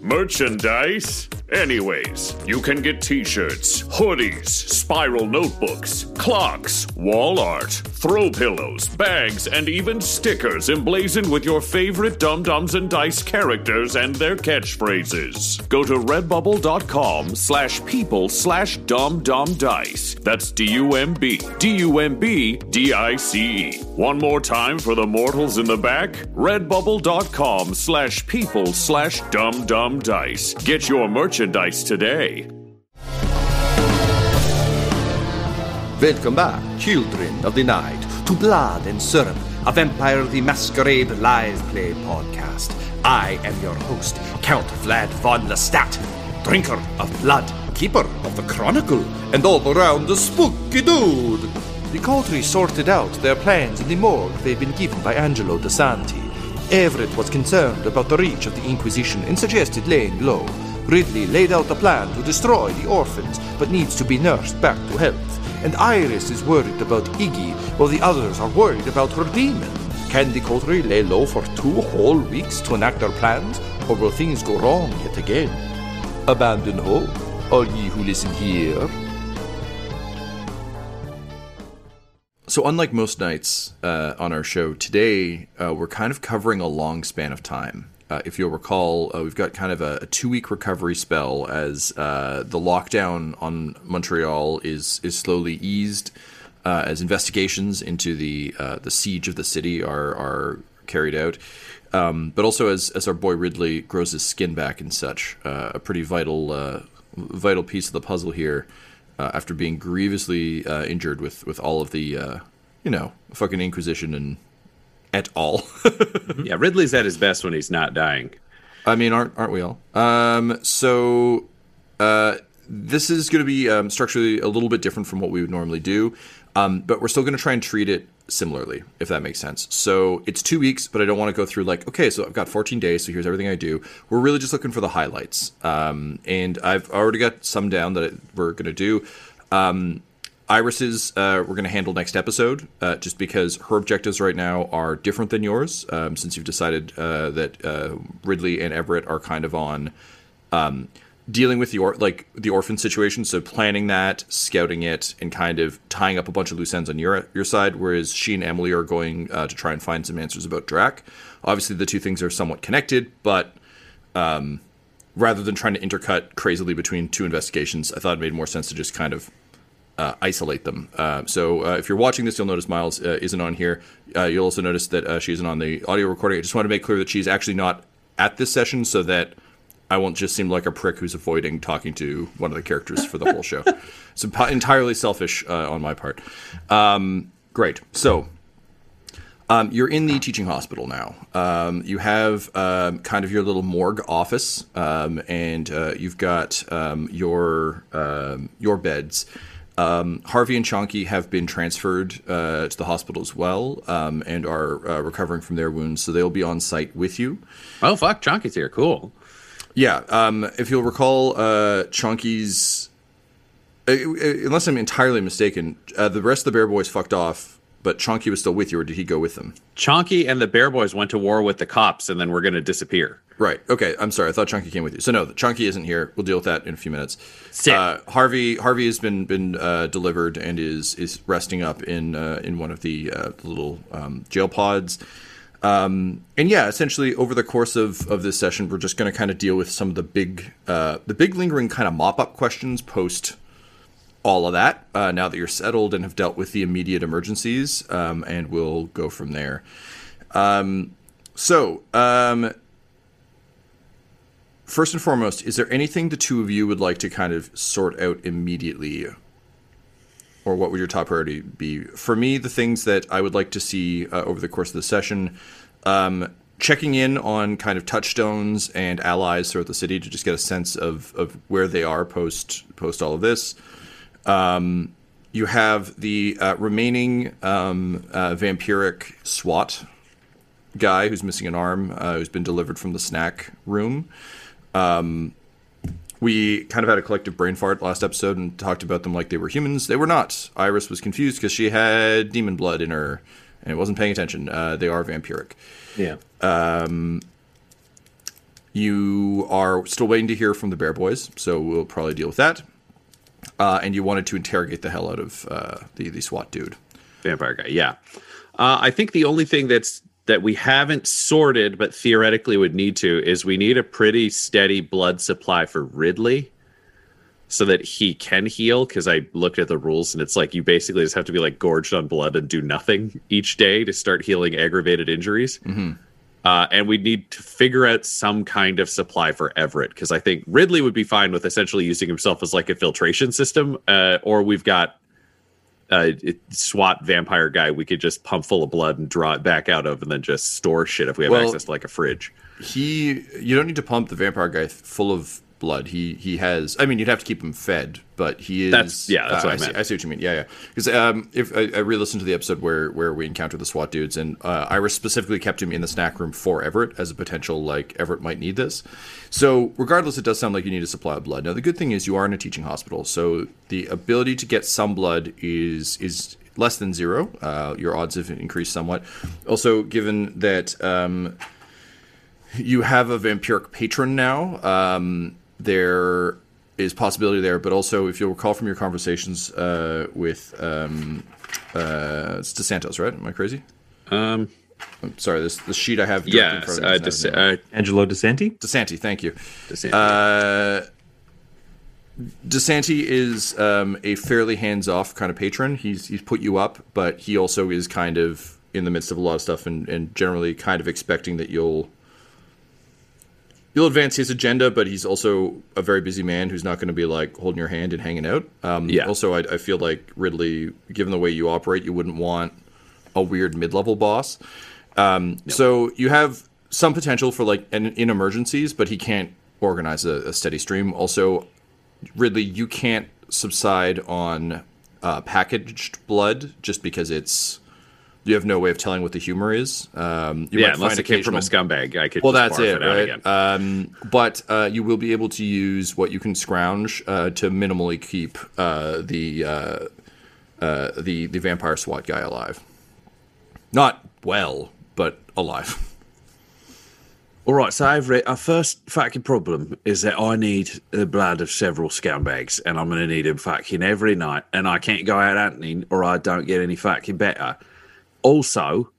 Merchandise? Anyways, you can get t shirts, hoodies, spiral notebooks, clocks, wall art, throw pillows, bags, and even stickers emblazoned with your favorite Dumb Dumbs and Dice characters and their catchphrases. Go to redbubble.com slash people slash dum dum dice. That's D U M B D U M B D I C E. One more time for the mortals in the back redbubble.com slash people slash dum dum dice. Get your merchandise today. Welcome back, children of the night, to Blood and Syrup, a Vampire the Masquerade live play podcast. I am your host, Count Vlad von Lestat, drinker of blood, keeper of the chronicle, and all around a spooky dude. The coterie sorted out their plans in the morgue they've been given by Angelo De Santi. Everett was concerned about the reach of the Inquisition and suggested laying low. Ridley laid out a plan to destroy the orphans, but needs to be nursed back to health. And Iris is worried about Iggy, while the others are worried about her demon. Can the coterie lay low for two whole weeks to enact their plans, or will things go wrong yet again? Abandon hope, all ye who listen here. So, unlike most nights uh, on our show, today uh, we're kind of covering a long span of time. Uh, if you'll recall, uh, we've got kind of a, a two week recovery spell as uh, the lockdown on Montreal is is slowly eased, uh, as investigations into the the siege of the city are are carried out. Um, but also as as our boy Ridley grows his skin back and such, a pretty vital vital piece of the puzzle here uh, after being grievously uh, injured with with all of the uh, you know fucking Inquisition and et all. yeah, Ridley's at his best when he's not dying. I mean, aren't aren't we all? Um, so uh, this is going to be um, structurally a little bit different from what we would normally do, um, but we're still going to try and treat it similarly, if that makes sense. So it's two weeks, but I don't want to go through like, okay, so I've got 14 days, so here's everything I do. We're really just looking for the highlights, um, and I've already got some down that we're going to do. Um, Iris's uh, we're going to handle next episode, uh, just because her objectives right now are different than yours. Um, since you've decided uh, that uh, Ridley and Everett are kind of on um, dealing with the or- like the orphan situation, so planning that, scouting it, and kind of tying up a bunch of loose ends on your your side. Whereas she and Emily are going uh, to try and find some answers about Drac. Obviously, the two things are somewhat connected, but um, rather than trying to intercut crazily between two investigations, I thought it made more sense to just kind of uh, isolate them. Uh, so uh, if you're watching this, you'll notice Miles uh, isn't on here. Uh, you'll also notice that uh, she isn't on the audio recording. I just want to make clear that she's actually not at this session, so that I won't just seem like a prick who's avoiding talking to one of the characters for the whole show. It's entirely selfish uh, on my part. Um, great. So um, you're in the teaching hospital now. Um, you have um, kind of your little morgue office, um, and uh, you've got um, your um, your beds. Um, Harvey and Chonky have been transferred uh, to the hospital as well, um, and are uh, recovering from their wounds. So they'll be on site with you. Oh fuck, Chonky's here. Cool. Yeah, um, if you'll recall, uh, Chonky's, uh, uh, unless I'm entirely mistaken, uh, the rest of the Bear Boys fucked off, but Chonky was still with you, or did he go with them? Chonky and the Bear Boys went to war with the cops, and then we're gonna disappear. Right. Okay. I'm sorry. I thought Chunky came with you. So no, Chunky isn't here. We'll deal with that in a few minutes. Sick. Uh, Harvey Harvey has been been uh, delivered and is is resting up in uh, in one of the uh, little um, jail pods. Um, and yeah, essentially over the course of, of this session, we're just going to kind of deal with some of the big uh, the big lingering kind of mop up questions post all of that. Uh, now that you're settled and have dealt with the immediate emergencies, um, and we'll go from there. Um, so. First and foremost, is there anything the two of you would like to kind of sort out immediately? Or what would your top priority be? For me, the things that I would like to see uh, over the course of the session, um, checking in on kind of touchstones and allies throughout the city to just get a sense of, of where they are post post all of this. Um, you have the uh, remaining um, uh, vampiric SWAT guy who's missing an arm, uh, who's been delivered from the snack room. Um, we kind of had a collective brain fart last episode and talked about them like they were humans. They were not. Iris was confused because she had demon blood in her and wasn't paying attention. Uh, they are vampiric. Yeah. Um, You are still waiting to hear from the Bear Boys, so we'll probably deal with that. Uh, and you wanted to interrogate the hell out of uh, the the SWAT dude. Vampire guy. Yeah. Uh, I think the only thing that's that we haven't sorted, but theoretically would need to, is we need a pretty steady blood supply for Ridley, so that he can heal. Because I looked at the rules, and it's like you basically just have to be like gorged on blood and do nothing each day to start healing aggravated injuries. Uh, and we need to figure out some kind of supply for Everett because I think Ridley would be fine with essentially using himself as like a filtration system, uh, or we've got uh, it- SWAT vampire guy we could just pump full of blood and draw it back out of, and then just store shit if we have Well- access to like a fridge. He, you don't need to pump the vampire guy full of blood. He he has. I mean, you'd have to keep him fed, but he is. That's- yeah, that's uh, what I see, meant. I see what you mean. Yeah, yeah. Because um, if I, I re-listened to the episode where where we encountered the SWAT dudes, and uh, Iris specifically kept him in the snack room for Everett as a potential like Everett might need this. So regardless, it does sound like you need a supply of blood. Now the good thing is you are in a teaching hospital, so the ability to get some blood is is less than zero. Uh, your odds have increased somewhat. Also, given that. Um, you have a vampiric patron now. Um, there is possibility there, but also if you'll recall from your conversations uh, with um, uh, it's DeSantos, right? Am I crazy? Um, I'm sorry. This the sheet I have. directly in yes, front of uh, me Des- doesn't have uh, Angelo DeSanti? DeSanti. Thank you. DeSanti. Uh, DeSanti is um, a fairly hands-off kind of patron. He's he's put you up, but he also is kind of in the midst of a lot of stuff, and, and generally kind of expecting that you'll you'll advance his agenda. But he's also a very busy man who's not going to be like holding your hand and hanging out. Um, Yeah. Also, I, I feel like Ridley, given the way you operate, you wouldn't want a weird mid-level boss. Um, So you have some potential for like in, in emergencies, but he can't organize a, a steady stream. Also, Ridley, you can't subside on uh, packaged blood just because it's you have no way of telling what the humor is. Um, you yeah, might unless find it came from a scumbag, I could. well, just that's barf it, out right? again. Um, but uh, you will be able to use what you can scrounge uh, to minimally keep uh, the uh, uh, the the vampire SWAT guy alive. Not well, but alive. All right, so Avery, our first fucking problem is that I need the blood of several scumbags, and I'm going to need them fucking every night, and I can't go out hunting or I don't get any fucking better. Also,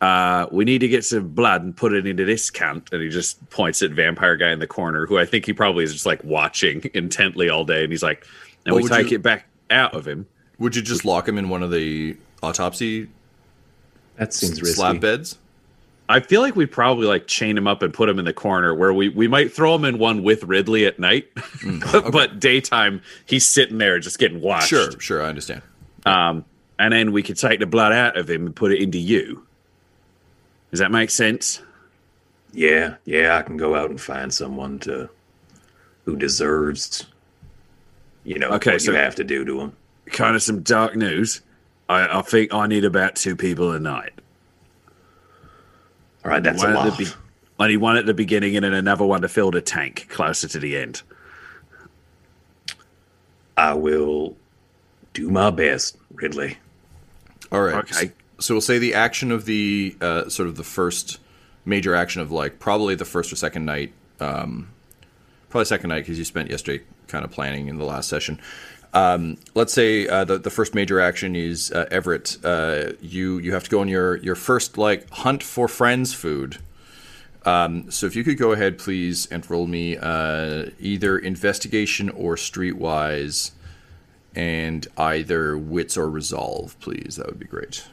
uh, we need to get some blood and put it into this cunt, and he just points at vampire guy in the corner, who I think he probably is just like watching intently all day, and he's like, and What we take you- it back out of him. Would you just lock him in one of the autopsy That seems risky. slab beds? I feel like we'd probably like chain him up and put him in the corner where we we might throw him in one with Ridley at night, but daytime he's sitting there just getting watched. Sure, sure, I understand. Um, and then we could take the blood out of him and put it into you. Does that make sense? Yeah, yeah, I can go out and find someone to who deserves, you know, Okay, what so- you have to do to him. Kind of some dark news. I, I think I need about two people a night. All right, that's One a lot. be- I need one at the beginning and then another one to fill the tank closer to the end. I will do my best, Ridley. All right. Okay. So we'll say the action of the uh, sort of the first major action of like probably the first or second night, um, probably second night because you spent yesterday kind of planning in the last session. Um, let's say uh, the the first major action is uh, Everett. Uh, you you have to go on your your first like hunt for friends food. Um, so if you could go ahead, please, and roll me uh, either investigation or streetwise, and either wits or resolve, please. That would be great.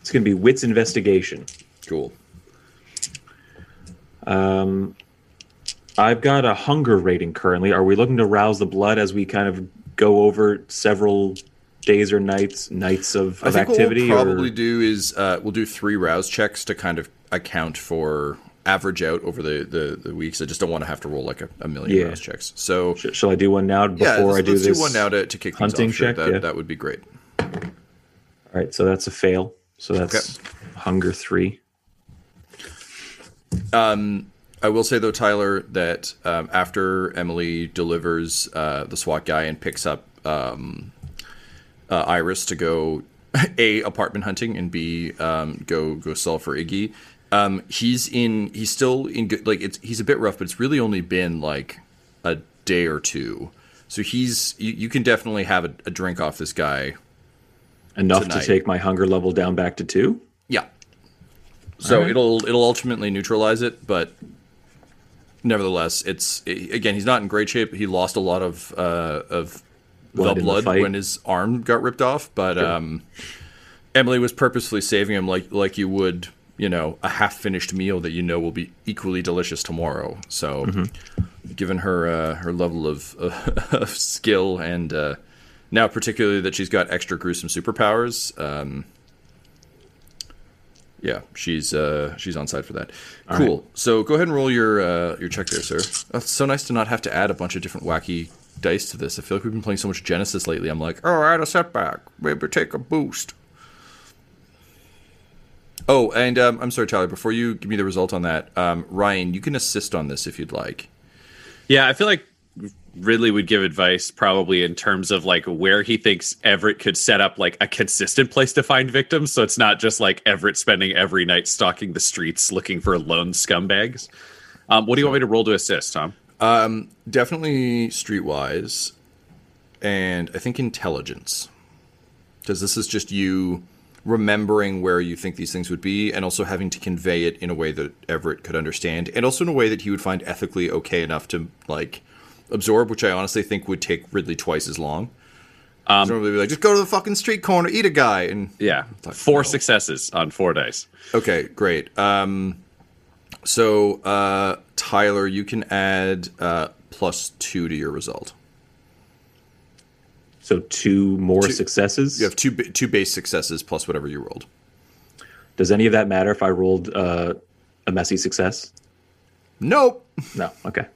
It's going to be Wits Investigation. Cool. Um, I've got a hunger rating currently. Are we looking to rouse the blood as we kind of go over several days or nights nights of, I think activity? what we'll probably or... do is uh, we'll do three rouse checks to kind of account for average out over the, the, the weeks. I just don't want to have to roll like a, a million Yeah. rouse checks. So Sh- Shall I do one now before yeah, let's, I do let's this? do one now to, to kick things hunting off. Sure, check, that, yeah. that would be great. All right, so that's a fail. So that's hunger three. Um, I will say though, Tyler, that um, after Emily delivers uh, the SWAT guy and picks up um, uh, Iris to go a apartment hunting and b um, go go sell for Iggy, um, he's in he's still in good like it's he's a bit rough, but it's really only been like a day or two. So he's you, you can definitely have a, a drink off this guy. Enough Tonight. to take my hunger level down back to two. Yeah. So it'll it'll ultimately neutralize it, but nevertheless, it's i again he's not in great shape. He lost a lot of uh, of Blood the in the blood when his arm got ripped off, but um, Emily was purposefully saving him like like you would you know a half finished meal that you know will be equally delicious tomorrow. So, given her uh, her level of, of skill and uh, now particularly that she's got extra gruesome superpowers. Um, yeah, she's uh, she's on side for that. cool. So go ahead and roll your uh, your check there, sir. Oh, it's so nice to not have to add a bunch of different wacky dice to this. I feel like we've been playing so much Genesys lately. I'm like, oh, add a setback, maybe take a boost. Oh, and um, I'm sorry, Tyler. Before you give me the result on that, um, Ryan, you can assist on this if you'd like. Yeah, I feel like Ridley would give advice probably in terms of like where he thinks Everett could set up like a consistent place to find victims. So it's not just like Everett spending every night stalking the streets looking for lone scumbags. Um, what do you want me to roll to assist, Tom? Definitely streetwise, and I think intelligence, because this is just you remembering where you think these things would be, and also having to convey it in a way that Everett could understand, and also in a way that he would find ethically okay enough to like absorb. Which I honestly think would take Ridley twice as long. Um, normally, be like, just go to the fucking street corner, eat a guy, and Yeah, four no. successes on four dice. Okay, great. Um, so uh, Tyler, you can add uh, plus two to your result. So two more Two- successes. You have two two base successes plus whatever you rolled. Does any of that matter if I rolled uh, a messy success? Nope. No. Okay.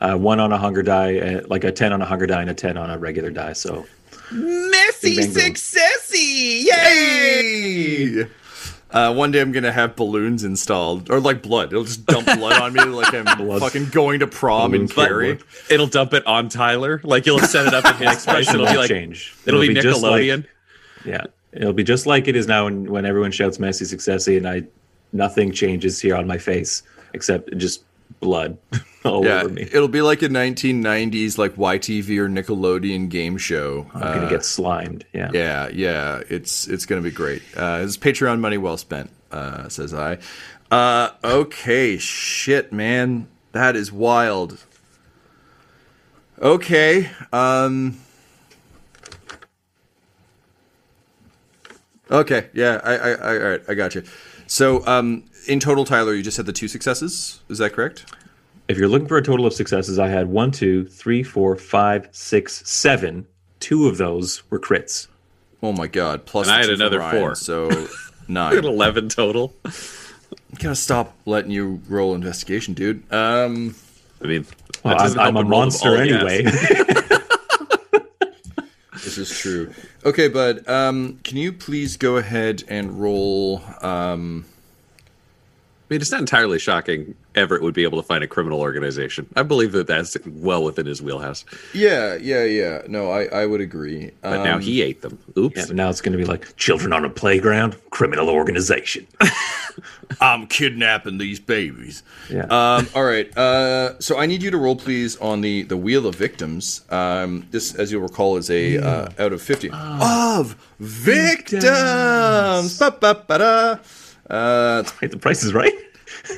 Uh, one on a hunger die, uh, like a ten on a hunger die, and a ten on a regular die. So Messy Bing, bang, successy! Yay! Uh, one day I'm gonna have balloons installed, or like blood. It'll just dump blood on me, like I'm fucking going to prom in Balloons for Carrie. It'll dump it on Tyler. Like you'll set it up in his expression. It'll be like change. It'll, be, just like- Nickelodeon. yeah, it'll be just like it is now when, when everyone shouts "messy successy," and I nothing changes here on my face except just blood all Yeah, over me. it'll be like a 1990s like YTV or Nickelodeon game show. I'm gonna get slimed. Yeah. Yeah, yeah, it's it's gonna be great. Uh, it's Patreon money well spent, uh, says I. Uh, okay, shit, man, that is wild. Okay, um, Okay, yeah, I, I, I, all right, I got you. So, um, in total, Tyler, you just had the two successes. Is that correct? If you're looking for a total of successes, I had one, two, three, four, five, six, seven. Two of those were crits. Oh my god! Plus, And I had another Ryan, four. so At nine. 11 total. Gotta stop letting you roll investigation, dude. Um, I mean, Well, I'm, I'm a him roll them monster all he has. anyway. this is true. Okay, bud. Um, can you please go ahead and roll? Um, I mean, it's not entirely shocking Everett would be able to find a criminal organization. I believe that that's well within his wheelhouse. yeah, yeah, yeah. No, I, I would agree. But now Um, he ate them. Oops. yeah, now it's going to be like children on a playground, criminal organization. I'm kidnapping these babies. Yeah. Um, all right. Uh, so I need you to roll, please, on the the wheel of victims. Um, this, as you'll recall, is a uh, out of fifty of victims. Ba-ba-ba-da. Uh, Wait, the price is right.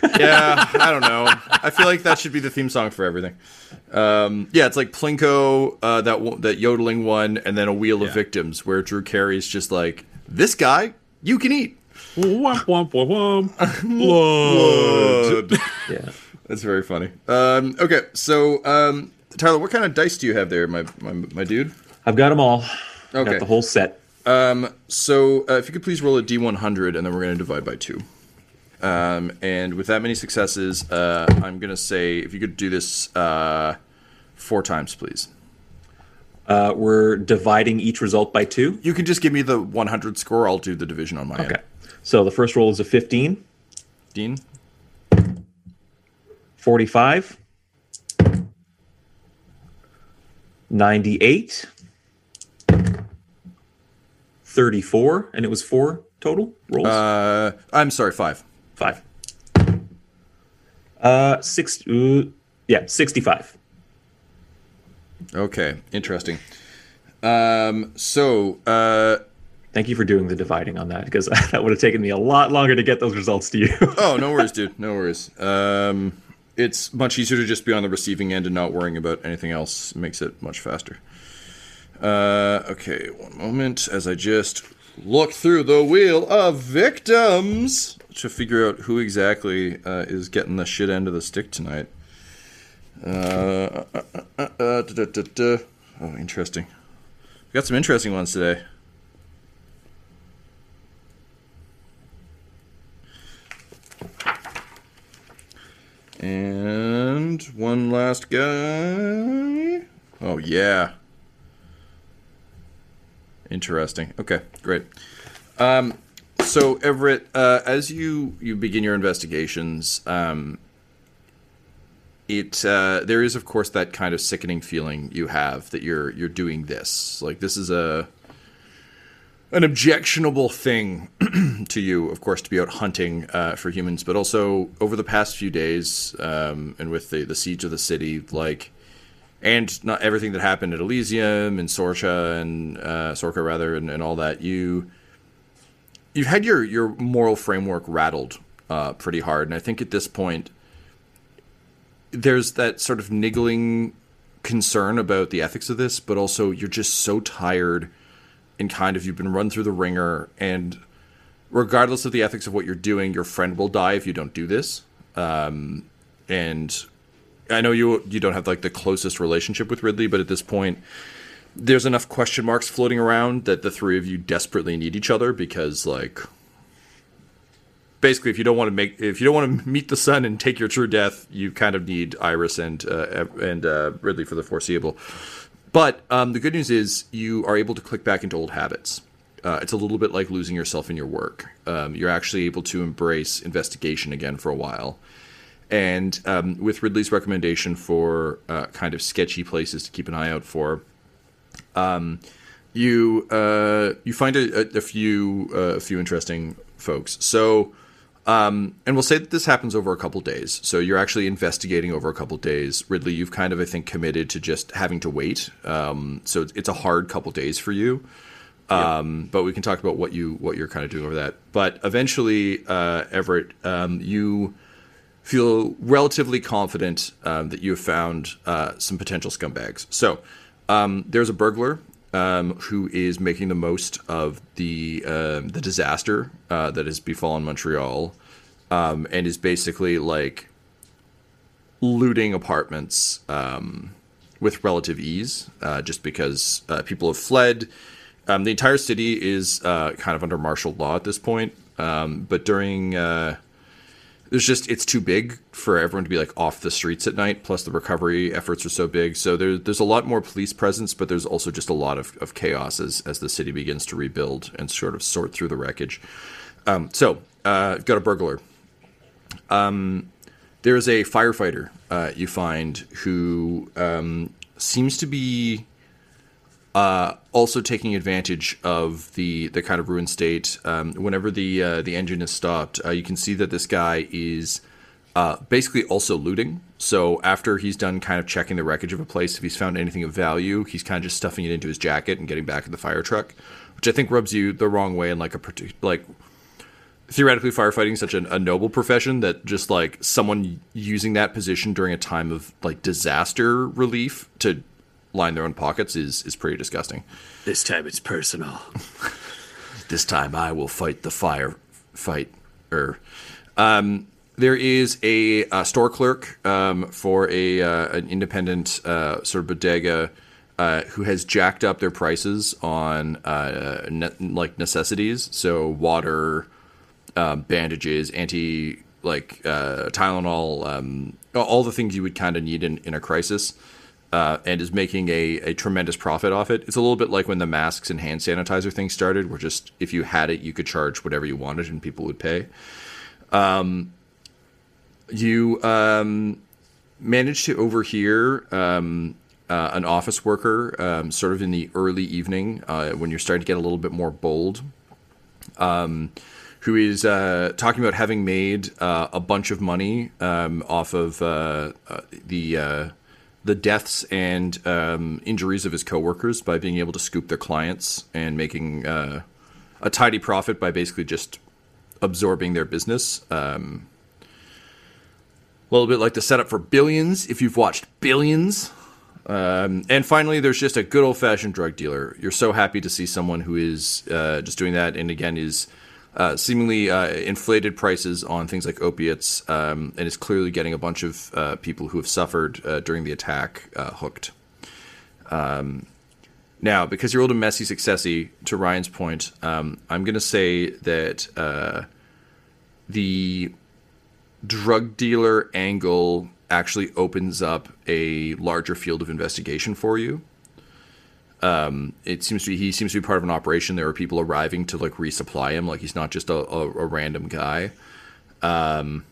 yeah, I don't know. I feel like that should be the theme song for everything. Um, yeah, it's like Plinko, uh, that that yodeling one, and then a wheel of victims where Drew Carey's just like this guy you can eat. Womp, womp, womp, womp. Blood. Yeah. That's very funny. Um, okay, so um, Tyler, what kind of dice do you have there, my my, my dude? I've got them all. Okay. Got the whole set. So uh, if you could please roll a d100, and then we're going to divide by two. Um, and with that many successes, uh, I'm going to say if you could do this uh, four times, please. Uh, we're dividing each result by two. You can just give me the 100 score. I'll do the division on my own. Okay. end. So the first roll is a 15, Dean. 45, 98, 34, and it was four total rolls. Uh, I'm sorry, five. Five. Uh, six. Uh, yeah, 65. Okay, interesting. Um, so uh, Thank you for doing the dividing on that because that would have taken me a lot longer to get those results to you. Oh, no worries, dude. No worries. Um, it's much easier to just be on the receiving end and not worrying about anything else. It makes it much faster. Uh, okay, one moment as I just look through the wheel of victims to figure out who exactly uh, is getting the shit end of the stick tonight. Uh, da, da, da. Oh, interesting. We got some interesting ones today. And one last guy. Oh, yeah. Interesting. Okay, great. Um, so Everett, uh, as you you begin your investigations, um, it uh, there is of course that kind of sickening feeling you have that you're you're doing this. Like this is a an objectionable thing to you, of course, to be out hunting uh, for humans, but also over the past few days, um, and with the, the siege of the city, like, and not everything that happened at Elysium and Sorcha and uh, Sorka rather, and, and all that, you you've had your your moral framework rattled uh, pretty hard, and I think at this point there's that sort of niggling concern about the ethics of this, but also you're just so tired and kind of you've been run through the ringer. And regardless of the ethics of what you're doing your friend will die if you don't do this. Um, and i know you you don't have like the closest relationship with ridley but at this point there's enough question marks floating around that the three of you desperately need each other because like basically if you don't want to make if you don't want to meet the sun and take your true death you kind of need iris and uh, and uh, ridley for the foreseeable but um, the good news is you are able to click back into old habits. Uh, it's a little bit like losing yourself in your work. Um, you're actually able to embrace investigation again for a while. And um, with Ridley's recommendation for uh, kind of sketchy places to keep an eye out for, um, you uh, you find a, a, few uh, a few interesting folks. So, um, and we'll say that this happens over a couple days. So you're actually investigating over a couple days. Ridley, you've kind of I think committed to just having to wait. Um, so it's, it's a hard couple days for you. Um, But we can talk about what you what you're kind of doing over that. But eventually, uh, Everett, um, you feel relatively confident um, that you have found uh, some potential scumbags. So um, there's a burglar um, who is making the most of the uh, the disaster uh, that has befallen Montreal, um, and is basically like looting apartments um, with relative ease, uh, just because uh, people have fled. Um, the entire city is uh, kind of under martial law at this point, um, but during uh, there's just it's too big for everyone to be like off the streets at night. Plus, the recovery efforts are so big, so there, there's a lot more police presence, but there's also just a lot of, of chaos as as the city begins to rebuild and sort of sort through the wreckage. Um, so, uh, got a burglar. Um, there is a firefighter uh, you find who um, seems to be uh, also taking advantage of the the kind of ruined state. Um, whenever the uh, the engine is stopped, uh, you can see that this guy is uh, basically also looting. So after he's done kind of checking the wreckage of a place, if he's found anything of value, he's kind of just stuffing it into his jacket and getting back in the fire truck, which I think rubs you the wrong way in like a like theoretically firefighting is such a, a noble profession that just like someone using that position during a time of like disaster relief to line their own pockets is is pretty disgusting. This time it's personal. This time I will fight the fire fight. Er, um, there is a, uh store clerk um, for a uh, an independent uh, sort of bodega uh, who has jacked up their prices on uh, ne- like necessities, so water, um, bandages, anti like uh, Tylenol, um, all the things you would kind of need in, in a crisis uh, and is making a, a tremendous profit off it. It's a little bit like when the masks and hand sanitizer thing started, where just if you had it, you could charge whatever you wanted and people would pay. Um, you um, managed to overhear um, uh, an office worker, um, sort of in the early evening, uh, when you're starting to get a little bit more bold, um, who is uh, talking about having made uh, a bunch of money um, off of uh, the the deaths and um, injuries of his coworkers by being able to scoop their clients and making uh, a tidy profit by basically just absorbing their business. Um, a little bit like the setup for Billions, if you've watched Billions. Um, and finally, there's just a good old fashioned drug dealer. You're so happy to see someone who is uh, just doing that, and again is uh, seemingly uh, inflated prices on things like opiates, um, and is clearly getting a bunch of uh, people who have suffered uh, during the attack uh, hooked. Um, now, because you're old and messy, successy, to Ryan's point, um, I'm going to say that uh, the drug dealer angle actually opens up a larger field of investigation for you. Um, it seems to be he seems to be part of an operation. There are people arriving to like resupply him. Like he's not just a, a, a random guy. Um,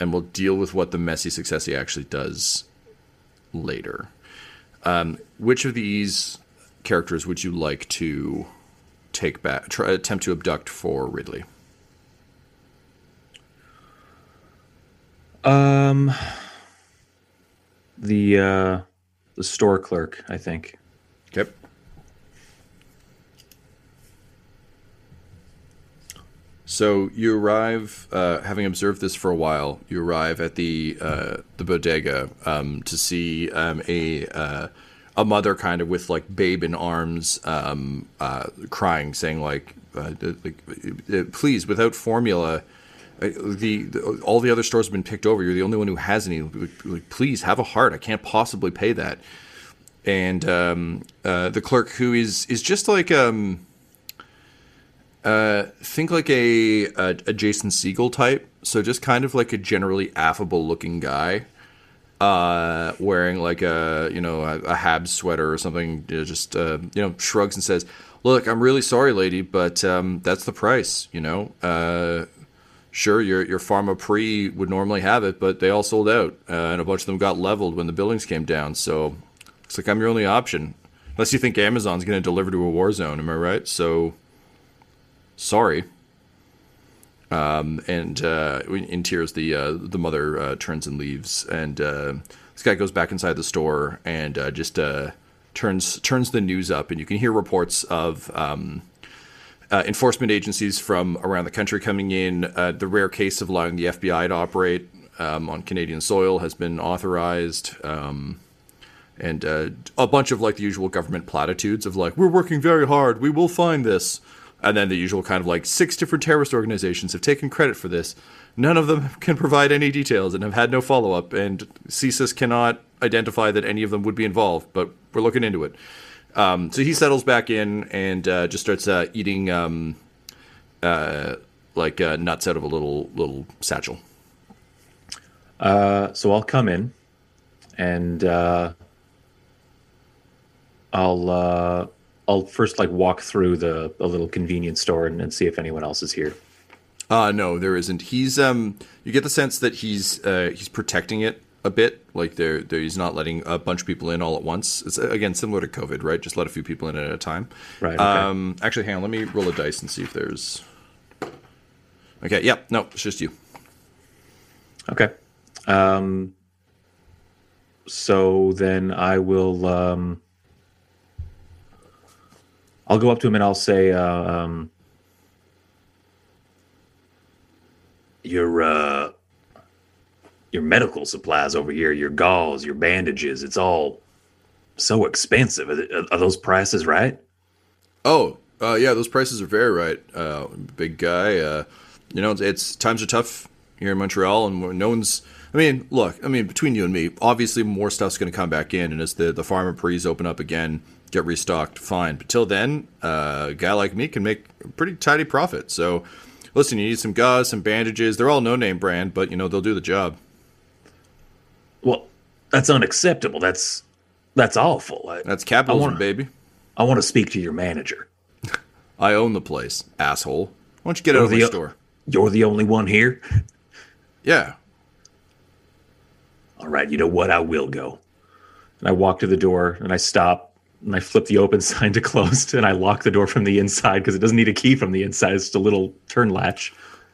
and we'll deal with what the messy success he actually does later. Um, which of these characters would you like to take back? Try, attempt to abduct for Ridley. Um, the uh, the store clerk, I think. So you arrive, uh, having observed this for a while, you arrive at the uh, the bodega um, to see um, a uh, a mother kind of with like babe in arms, um, uh, crying, saying like, uh, like, uh, "Please, without formula." The, the all the other stores have been picked over. You're the only one who has any. Like, please have a heart. I can't possibly pay that and um, the clerk who is is just like um, uh, think like a, a a Jason Segel type, so just kind of like a generally affable looking guy, uh, wearing like a you know a, a Habs sweater or something. You know, just uh, you know shrugs and says, "Look, I'm really sorry, lady, but um, that's the price. You know." Uh, Sure, your your Pharmaprix would normally have it, but they all sold out, uh, and a bunch of them got leveled when the buildings came down. So it's like I'm your only option, unless you think Amazon's going to deliver to a war zone. Am I right? So, sorry. Um, and uh, in tears, the uh, the mother uh, turns and leaves, and uh, this guy goes back inside the store and uh, just uh, turns turns the news up, and you can hear reports of. Um, enforcement agencies from around the country coming in. The rare case of allowing the FBI to operate um, on Canadian soil has been authorized. Um, and a bunch of like the usual government platitudes of like we're working very hard, we will find this, and then the usual kind of like six different terrorist organizations have taken credit for this. None of them can provide any details and have had no follow up, and CSIS cannot identify that any of them would be involved, but we're looking into it. Um, so he settles back in and uh, just starts uh, eating um, uh, like uh, nuts out of a little little satchel. Uh, so I'll come in, and uh, I'll I'll first like walk through the a little convenience store and, and see if anyone else is here. Uh no, there isn't. He's um you get the sense that he's uh he's protecting it a bit. Like there there he's not letting a bunch of people in all at once. It's uh, again similar to COVID, right? Just let a few people in at a time. Right, okay. Um actually hang on, let me roll a dice and see if there's Okay, yep, no, it's just you. Okay. Um, so then I will. Um, I'll go up to him and I'll say, uh, um, "Your uh, your medical supplies over here, your gauze, your bandages, it's all so expensive. Are, are those prices right?" Oh, uh, yeah, those prices are very right. Uh, big guy. Uh, you know, it's, it's times are tough here in Montreal, and no one's. I mean, look. I mean, between you and me, obviously more stuff's going to come back in, and as the the farm and open up again, get restocked, fine. But till then, uh, a guy like me can make a pretty tidy profit. So, listen, you need some gauze, some bandages. They're all no name brand, but you know they'll do the job. Well, that's unacceptable. That's that's awful. I, That's capitalism, wanna- baby. I want to speak to your manager. I own the place, asshole. Why don't you get out of You're my the- store? You're the only one here. Yeah. All right, you know what? I will go. And I walk to the door and I stop and I flip the open sign to closed and I lock the door from the inside because it doesn't need a key from the inside. It's just a little turn latch.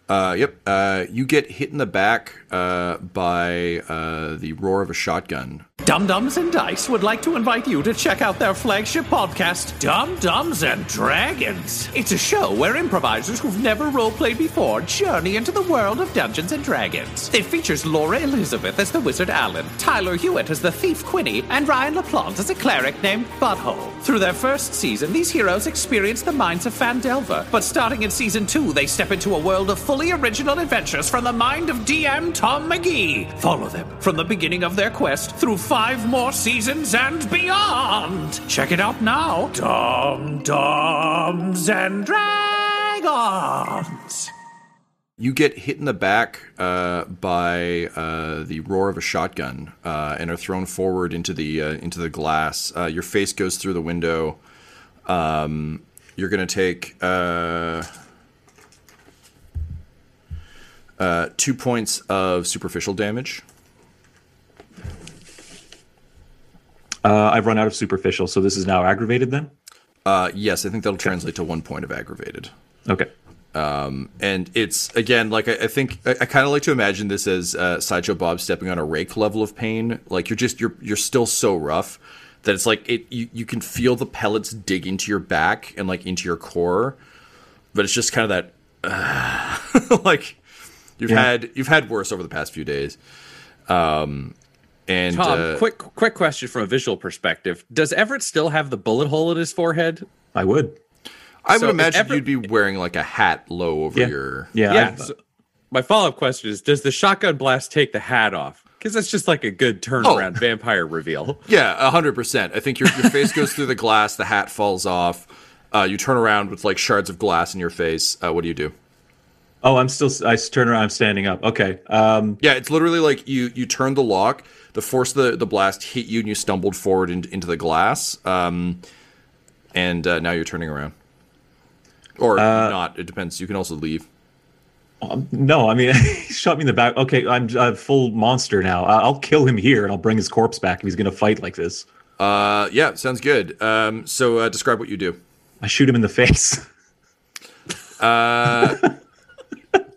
Uh, yep. Uh, you get hit in the back uh, by uh, the roar of a shotgun. Dumb Dumbs and Dice would like to invite you to check out their flagship podcast, Dumb Dumbs and Dragons. It's a show where improvisers who've never roleplayed before journey into the world of Dungeons and Dragons. It features Laura Elizabeth as the wizard Alan, Tyler Hewitt as the thief Quinny, and Ryan LaPlante as a cleric named Butthole. Through their first season, these heroes experience the mines of Phandelver, but starting in season two, they step into a world of fully original adventures from the mind of DM Tom McGee. Follow them from the beginning of their quest through five more seasons and beyond. Check it out now. Dumb Dumbs and Dragons. You get hit in the back uh, by uh, the roar of a shotgun uh, and are thrown forward into the uh, into the glass. Uh, your face goes through the window. Um, you're going to take uh, two points of superficial damage. Uh, I've run out of superficial, so this is now aggravated then? Uh, yes, I think that'll translate to one point of aggravated. Okay. and it's again like I, I think I, I kind of like to imagine this as uh, sideshow Bob stepping on a rake level of pain. Like you're just you're you're still so rough that it's like it you, you can feel the pellets dig into your back and like into your core, but it's just kind of that uh, like you've Yeah. had you've had worse over the past few days. Um, and Tom, uh, quick quick question from a visual perspective. Does Everett still have the bullet hole in his forehead? I would. I would so if imagine ever- you'd be wearing like a hat low over Yeah. your Yeah. Yeah. So my follow up question is Does the shotgun blast take the hat off? Because that's just like a good turnaround vampire reveal. Yeah, a hundred percent. I think your your face goes through the glass, the hat falls off. Uh, you turn around with like shards of glass in your face. Uh, what do you do? Oh, I'm still, I turn around, I'm standing up. Okay. Um, Yeah, it's literally like you you turn the lock, the force of the the blast hit you, and you stumbled forward in, into the glass. Um, and uh, now you're turning around, or not. It depends. You can also leave. no, I mean, he shot me in the back. Okay, I'm a full monster now. I'll kill him here and I'll bring his corpse back if he's going to fight like this. Uh, yeah, sounds good. Um, so uh, describe what you do. I shoot him in the face.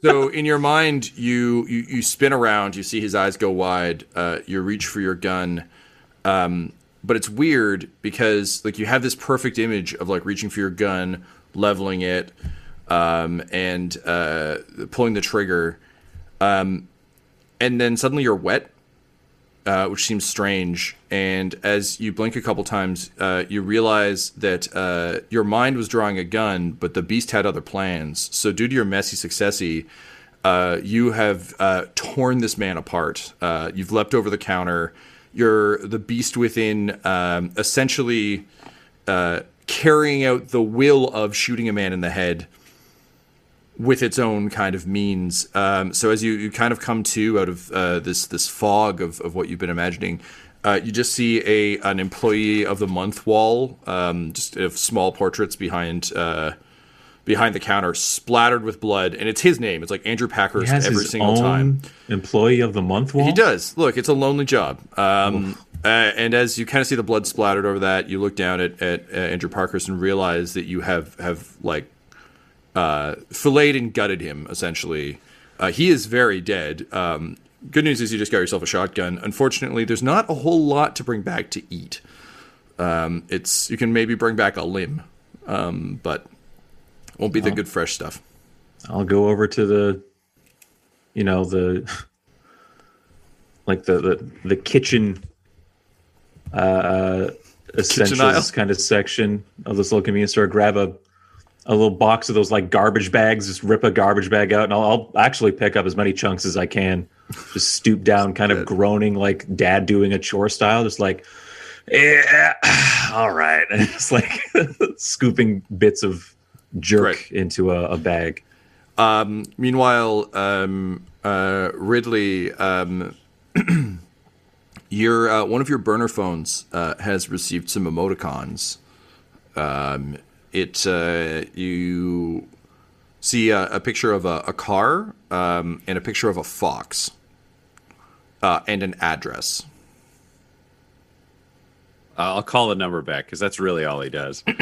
So in your mind, you, you you spin around. You see his eyes go wide. Uh, you reach for your gun, um, but it's weird because like you have this perfect image of like reaching for your gun, leveling it, um, and uh, pulling the trigger, um, and then suddenly you're wet, uh, which seems strange. And as you blink a couple times, uh, you realize that uh, your mind was drawing a gun, but the beast had other plans. So, due to your messy successy, uh, you have uh, torn this man apart. Uh, you've leapt over the counter. You're the beast within, um, essentially carrying out the will of shooting a man in the head with its own kind of means. Um, so as you, you kind of come to out of uh, this this fog of, of what you've been imagining, uh, you just see a an employee of the month wall, um, just of small portraits behind uh, behind the counter, splattered with blood, and it's his name. It's like Andrew has every his single own time. employee of the month wall. He does. Look, it's a lonely job. Um, uh, and as you kind of see the blood splattered over that, you look down at, at uh, Andrew Parkhurst and realize that you have have like uh, filleted and gutted him. Essentially, uh, he is very dead. Um, good news is you just got yourself a shotgun. Unfortunately, there's not a whole lot to bring back to eat. Um, it's you can maybe bring back a limb, um, but won't be the good fresh stuff. I'll go over to the, you know, the, like the the, the kitchen, uh, essentials aisle? kind of section of this little convenience store. Grab a, a little box of those like garbage bags. Just rip a garbage bag out, and I'll, I'll actually pick up as many chunks as I can. Just stoop down, kind of groaning like dad doing a chore style, just like. Yeah, all right. And it's like scooping bits of jerk Right. into a, a bag. Um, meanwhile, um, uh, Ridley, um, your uh, one of your burner phones uh, has received some emoticons. Um, it uh, you see a, a picture of a, a car um, and a picture of a fox uh, and an address. Uh, I'll call the number back because that's really all he does.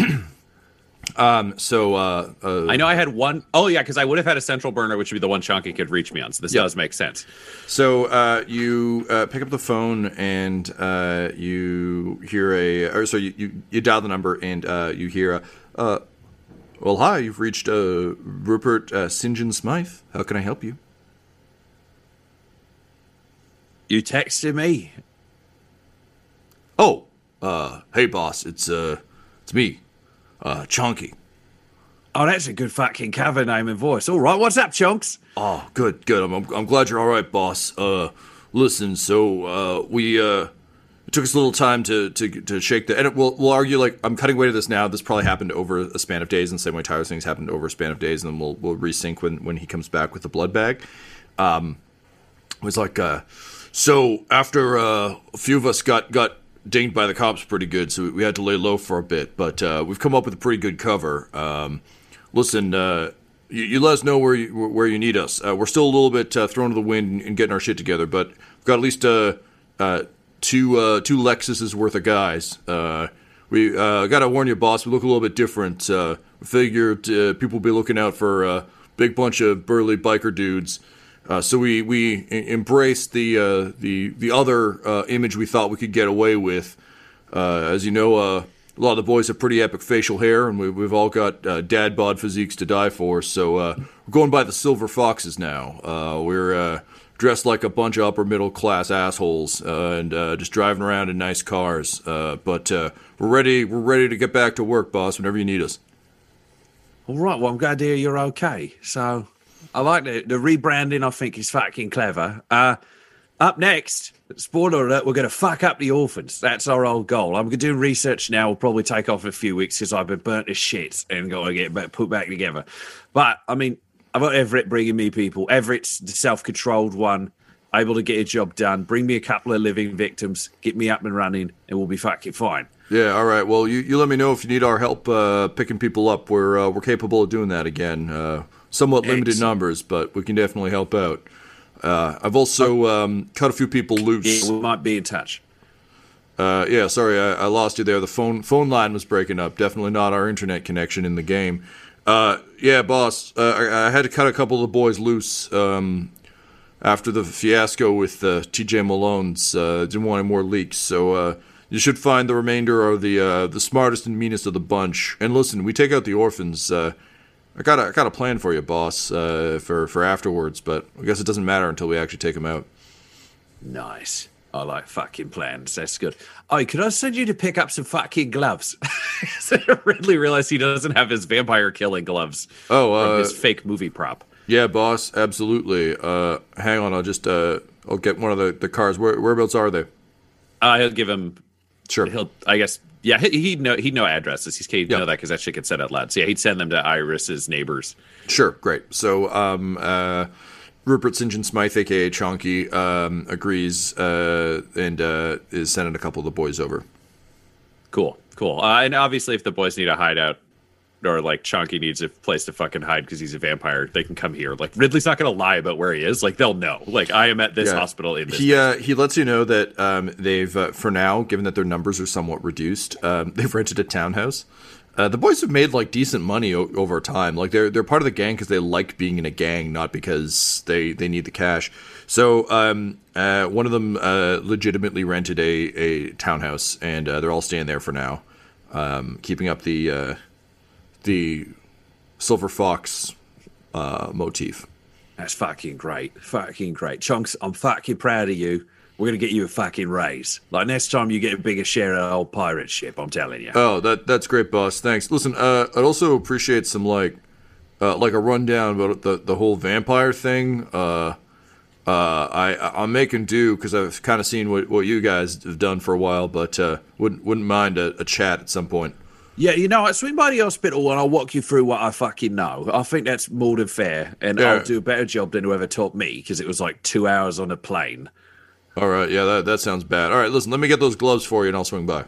So uh, uh, I know I had one oh yeah, because I would have had a central burner, which would be the one Chunky could reach me on. So this does make sense. So uh, you uh, pick up the phone and uh, you hear a, or so you, you, you dial the number and uh, you hear a, uh, well, hi, you've reached uh, Rupert uh, St. John Smythe. How can I help you? You texted me. Oh, uh, hey, boss, it's uh, it's me, uh, Chunky. Oh, that's a good fucking cover name and voice. All right, what's up, chunks? Oh, good, good. I'm, I'm, I'm glad you're all right, boss. Uh, listen, so uh, we uh, it took us a little time to to, to shake the. And it, we'll we'll argue like I'm cutting away to this now. This probably happened over a span of days, and the same way Tyler's things happened over a span of days, and then we'll we'll resync when when he comes back with the blood bag. Um, it was like uh, so after uh, a few of us got got dinged by the cops pretty good, so we had to lay low for a bit. But uh, we've come up with a pretty good cover. Um, listen, uh, you, you let us know where you where you need us. Uh, we're still a little bit uh, thrown to the wind and getting our shit together, but we've got at least uh, uh, two uh, two Lexuses worth of guys. Uh, we uh, got to warn you, boss. We look a little bit different. Uh, figured uh, people will be looking out for a big bunch of burly biker dudes. Uh, so we we embraced the uh, the the other uh, image we thought we could get away with. Uh, as you know, uh, a lot of the boys have pretty epic facial hair, and we, we've all got uh, dad bod physiques to die for. So uh, we're going by the silver foxes now. Uh, we're uh, dressed like a bunch of upper middle class assholes uh, and uh, just driving around in nice cars. Uh, but uh, we're ready. We're ready to get back to work, boss. Whenever you need us. All right, well, I'm glad to hear you're okay. So I like the, the rebranding, I think is fucking clever. Uh, up next, spoiler alert, we're going to fuck up the orphans. That's our old goal. I'm going to do research now. We'll probably take off a few weeks because I've been burnt to shit and got to get put back together. But I mean, I've got Everett bringing me people. Everett's the self controlled one, able to get a job done. Bring me a couple of living victims, get me up and running, and we'll be fucking fine. Yeah, all right. Well, you, you let me know if you need our help uh, picking people up. We're uh, we're capable of doing that again. Uh, somewhat limited Excellent. numbers, but we can definitely help out. Uh, I've also um, cut a few people loose. Yeah, we might be in touch. Uh, yeah, sorry, I, I lost you there. The phone phone line was breaking up. Definitely not our internet connection in the game. Uh, yeah, boss, uh, I, I had to cut a couple of the boys loose um, after the fiasco with uh, T.J. Malone's. Uh, didn't want any more leaks, so uh, you should find the remainder are the uh, the smartest and meanest of the bunch. And listen, we take out the orphans. Uh, I got a, I got a plan for you, boss, uh, for for afterwards. But I guess it doesn't matter until we actually take them out. Nice. I like fucking plans. That's good. Oh, could I send you to pick up some fucking gloves? so Ridley realized he doesn't have his vampire killing gloves. Oh, uh, his fake movie prop. Yeah, boss, absolutely. Uh, hang on, I'll just uh, I'll get one of the, the cars. Where, whereabouts are they? Uh, he'll give him. Sure. He'll. I guess. Yeah. He, he'd know. He'd know addresses. He's he'd Yeah. know that because that shit gets said out loud. So yeah, he'd send them to Iris's neighbors. Sure, great. So, um, uh, Rupert St. John Smythe, aka Chonky, um, agrees uh, and uh, is sending a couple of the boys over. Cool. Cool. Uh, and obviously, if the boys need a hideout. Or like Chonky needs a place to fucking hide because he's a vampire. They can come here. Like Ridley's not going to lie about where he is. Like they'll know. Like I am at this Yeah. hospital in this. He uh, he lets you know that um, they've uh, for now, given that their numbers are somewhat reduced, um, they've rented a townhouse. Uh, the boys have made like decent money o- over time. Like they're they're part of the gang because they like being in a gang, not because they they need the cash. So um, uh, one of them uh, legitimately rented a a townhouse, and uh, they're all staying there for now, um, keeping up the uh, the silver fox uh, motif. That's fucking great. Fucking great. Chunks, I'm fucking proud of you. We're gonna get you a fucking raise. Like next time you get a bigger share of the old pirate ship, I'm telling you. Oh, that that's great, boss. Thanks. Listen, uh, I'd also appreciate some like, uh, like a rundown about the the whole vampire thing. Uh, uh, I I'm making do because I've kind of seen what, what you guys have done for a while, but uh, wouldn't wouldn't mind a, a chat at some point. yeah, you know what? Swing by the hospital and I'll walk you through what I fucking know. I think that's more than fair, and Yeah. I'll do a better job than whoever taught me because it was like two hours on a plane. All right, yeah, that that sounds bad. All right, listen, let me get those gloves for you, and I'll swing by.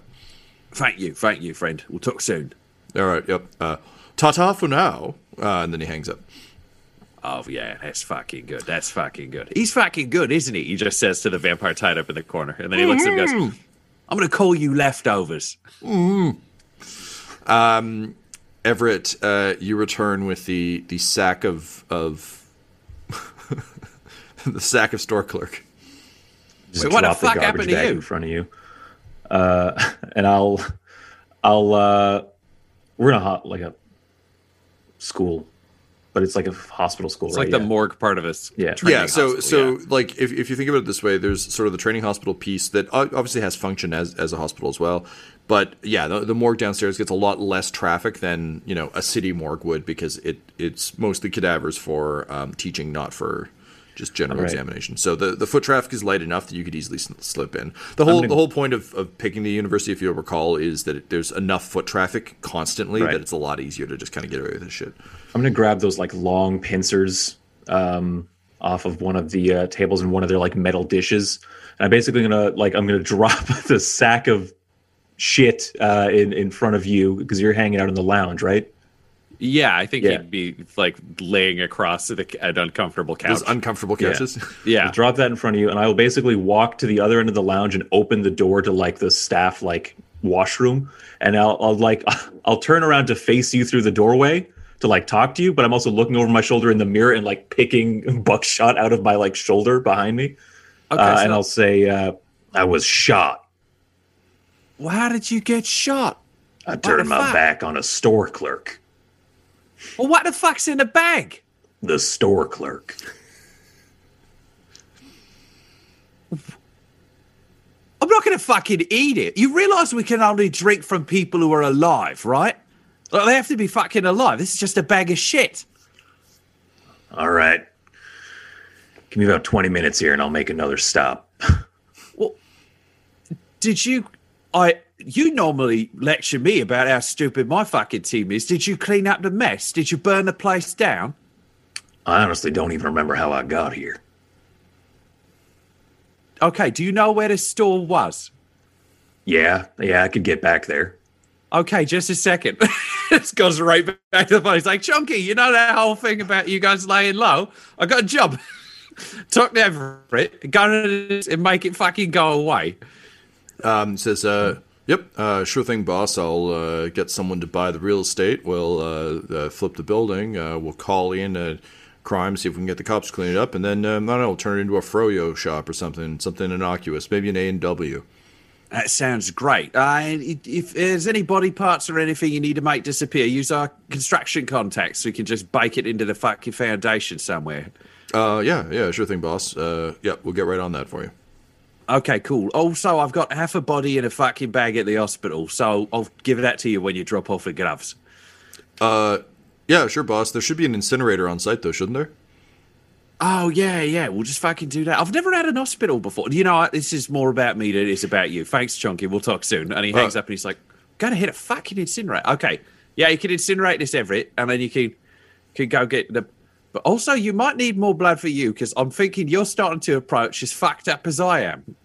Thank you, thank you, friend. We'll talk soon. All right, yep. Uh, ta ta for now. Uh, and then he hangs up. Oh yeah, that's fucking good. That's fucking good. He's fucking good, isn't he? He just says to the vampire tied up in the corner, and then he looks at him and goes, "I'm gonna call you leftovers." mmm Everett, uh, you return with the the sack of of the sack of store clerk. Just Wait, what the drop fuck garbage happened to bag you? in front of you. Uh, and I'll, I'll, uh, we're in a hot, like a school, but it's like a hospital school, It's right? like the Yeah. morgue part of his Yeah. yeah so hospital, so yeah. like if, if you think about it this way there's sort of the training hospital piece that obviously has function as, as a hospital as well but yeah the, the morgue downstairs gets a lot less traffic than you know a city morgue would because it it's mostly cadavers for um, teaching not for just general Right. examination so the, the foot traffic is light enough that you could easily slip in the whole gonna- the whole point of, of picking the university if you'll recall is that it, there's enough foot traffic constantly Right. that it's a lot easier to just kind of get away with this shit I'm gonna grab those like long pincers um, off of one of the uh, tables and one of their like metal dishes, and I'm basically gonna like I'm gonna drop the sack of shit uh, in in front of you because you're hanging out in the lounge, right? Yeah, I think Yeah. he'd be like laying across the, an uncomfortable couch. those uncomfortable Yeah. couches yeah, I'll drop that in front of you, and I will basically walk to the other end of the lounge and open the door to like the staff like washroom, and I'll, I'll like I'll turn around to face you through the doorway to like talk to you, but I'm also looking over my shoulder in the mirror and like picking buckshot out of my like shoulder behind me, okay. uh, so- and I'll say uh, I was shot. well, how did you get shot? I turned my fuck? back on a store clerk. Well, what the fuck's in the bag? The store clerk. I'm not going to fucking eat it. You realize we can only drink from people who are alive, right? Like, they have to be fucking alive. This is just a bag of shit. All right. Give me about 20 minutes here and I'll make another stop. Well, did you? I. You normally lecture me about how stupid my fucking team is. Did you clean up the mess? Did you burn the place down? I honestly don't even remember how I got here. Okay. Do you know where the store was? Yeah, yeah, I could get back there. Okay, just a second. this goes right back to the phone. He's like, Chunky, you know that whole thing about you guys laying low? I got a job. Talk to Everett, go to this and make it fucking go away. Um, says, uh, "Yep, uh, sure thing, boss. I'll uh, get someone to buy the real estate. We'll uh, uh, flip the building. Uh, we'll call in uh, crime, see if we can get the cops to clean it up, and then um, I don't know, we'll turn it into a froyo shop or something, something innocuous, maybe an A and W. That sounds great. Uh, if there's any body parts or anything you need to make disappear, use our construction contacts we can just bake it into the fucking foundation somewhere. Uh, yeah, yeah, sure thing, boss. Uh, yeah, we'll get right on that for you. Okay, cool. Also, I've got half a body in a fucking bag at the hospital, so I'll give that to you when you drop off the gloves. Uh, yeah, sure, boss. There should be an incinerator on site, though, shouldn't there? Oh yeah, yeah. We'll just fucking do that. I've never had an hospital before. You know, what? this is more about me than it is about you. Thanks, Chunky. We'll talk soon. And he hangs Uh, up and he's like, "Gotta hit a fucking incinerator." Okay, yeah, you can incinerate this Everett, and then you can can go get the. But also, you might need more blood for you because I'm thinking you're starting to approach as fucked up as I am.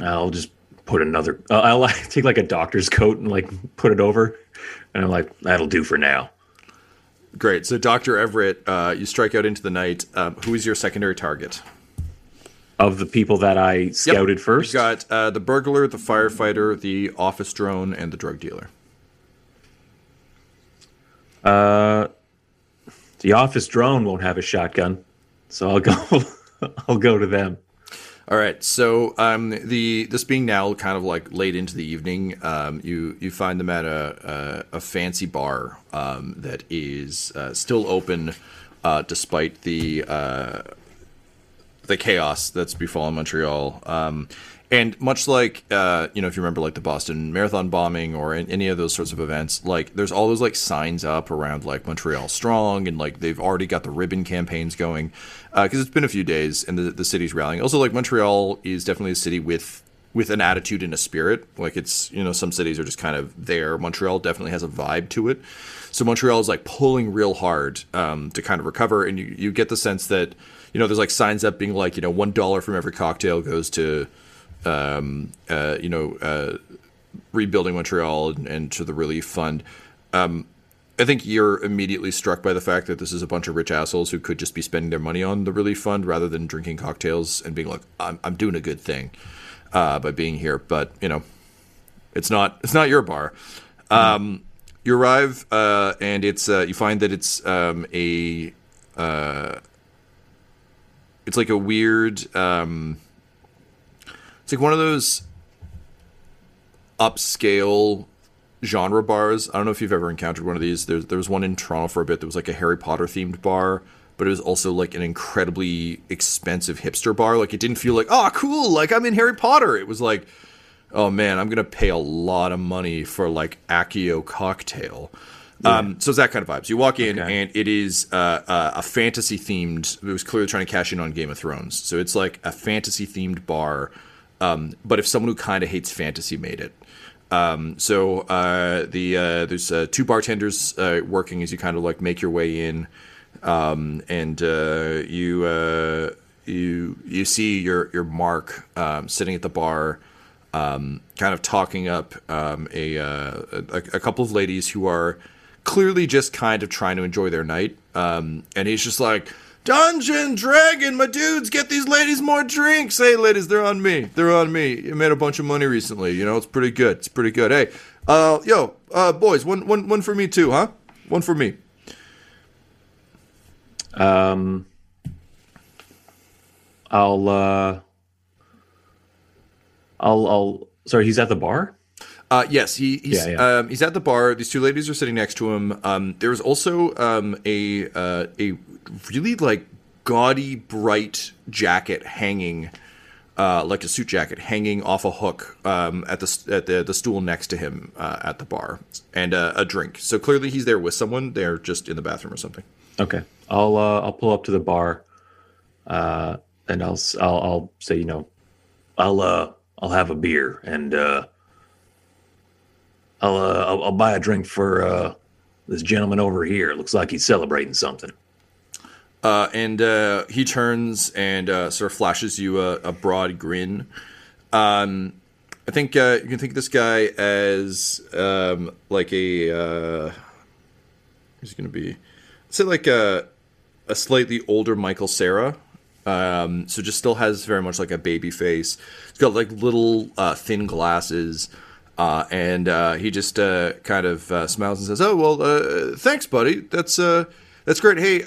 I'll just put another. Uh, I'll like, take like a doctor's coat and like put it over, and I'm like, that'll do for now. Great. So, Dr. Everett, uh, you strike out into the night. Um, who is your secondary target? Of the people that I Yep. scouted first, You've got uh, the burglar, the firefighter, the office drone, and the drug dealer. uh, the office drone won't have a shotgun, so I'll go. I'll go to them. All right. So, um, the this being now kind of like late into the evening, um, you you find them at a a, a fancy bar um, that is uh, still open, uh, despite the uh, the chaos that's befallen Montreal. And much like uh, you know, if you remember like the Boston Marathon bombing or any of those sorts of events, like there's all those like signs up around like Montreal strong, and like they've already got the ribbon campaigns going because it's been a few days and the the city's rallying. Also, like Montreal is definitely a city with with an attitude and a spirit. Like it's you know some cities are just kind of there. Montreal definitely has a vibe to it. So Montreal is like pulling real hard um, to kind of recover, and you you get the sense that you know there's like signs up being like you know one dollar from every cocktail goes to um, uh, you know uh, rebuilding Montreal and, and to the relief fund. Um, I think you're immediately struck by the fact that this is a bunch of rich assholes who could just be spending their money on the relief fund rather than drinking cocktails and being like, "I'm, I'm doing a good thing uh, by being here." But you know, it's not it's not your bar. Um, you arrive uh, and it's uh, you find that it's um, a uh, it's like a weird um, it's like one of those upscale genre bars. I don't know if you've ever encountered one of these. There's there was one in Toronto for a bit that was like a Harry Potter themed bar, but it was also like an incredibly expensive hipster bar. Like it didn't feel like, oh cool, like I'm in Harry Potter. It was like, oh man, I'm gonna pay a lot of money for like Accio cocktail. Um, so it's that kind of vibes. You walk in and it is uh, uh, a fantasy themed. It was clearly trying to cash in on Game of Thrones. So it's like a fantasy themed bar. Um, but if someone who kind of hates fantasy made it, um, so uh, the uh, there's uh, two bartenders uh, working as you kind of like make your way in, um, and uh, you uh, you you see your your mark um, sitting at the bar, um, kind of talking up um, a, a a couple of ladies who are clearly just kind of trying to enjoy their night, and he's just like. Dungeon Dragon, my dudes, get these ladies more drinks. Hey, ladies, they're on me. They're on me. You made a bunch of money recently. You know, it's pretty good. It's pretty good. Hey, uh, yo, uh, boys, one, one, one for me too, huh? One for me. Um, I'll uh, I'll I'll. Sorry, he's at the bar. Uh, yes, he, he's Yeah, yeah. Um, he's at the bar. These two ladies are sitting next to him. Um, there's also um, a uh, a really like gaudy, bright jacket hanging, uh, like a suit jacket hanging off a hook um, at the at the the stool next to him uh, at the bar, and uh, a drink. So clearly he's there with someone. They're just in the bathroom or something. Okay, I'll uh, I'll pull up to the bar, uh, and I'll I'll I'll say you know, I'll uh I'll have a beer and I'll I'll, I'll buy a drink for this gentleman over here. Looks like he's celebrating something. Uh, and uh, he turns and uh, sort of flashes you a, a broad grin. Um, I think uh, you can think of this guy as um, like a uh, going to be, let's say like a a slightly older Michael Cera. Um, so just still has very much like a baby face. He's got like little uh, thin glasses. Uh, and he just kind of smiles and says, "Oh well, thanks, buddy. That's that's great. Hey,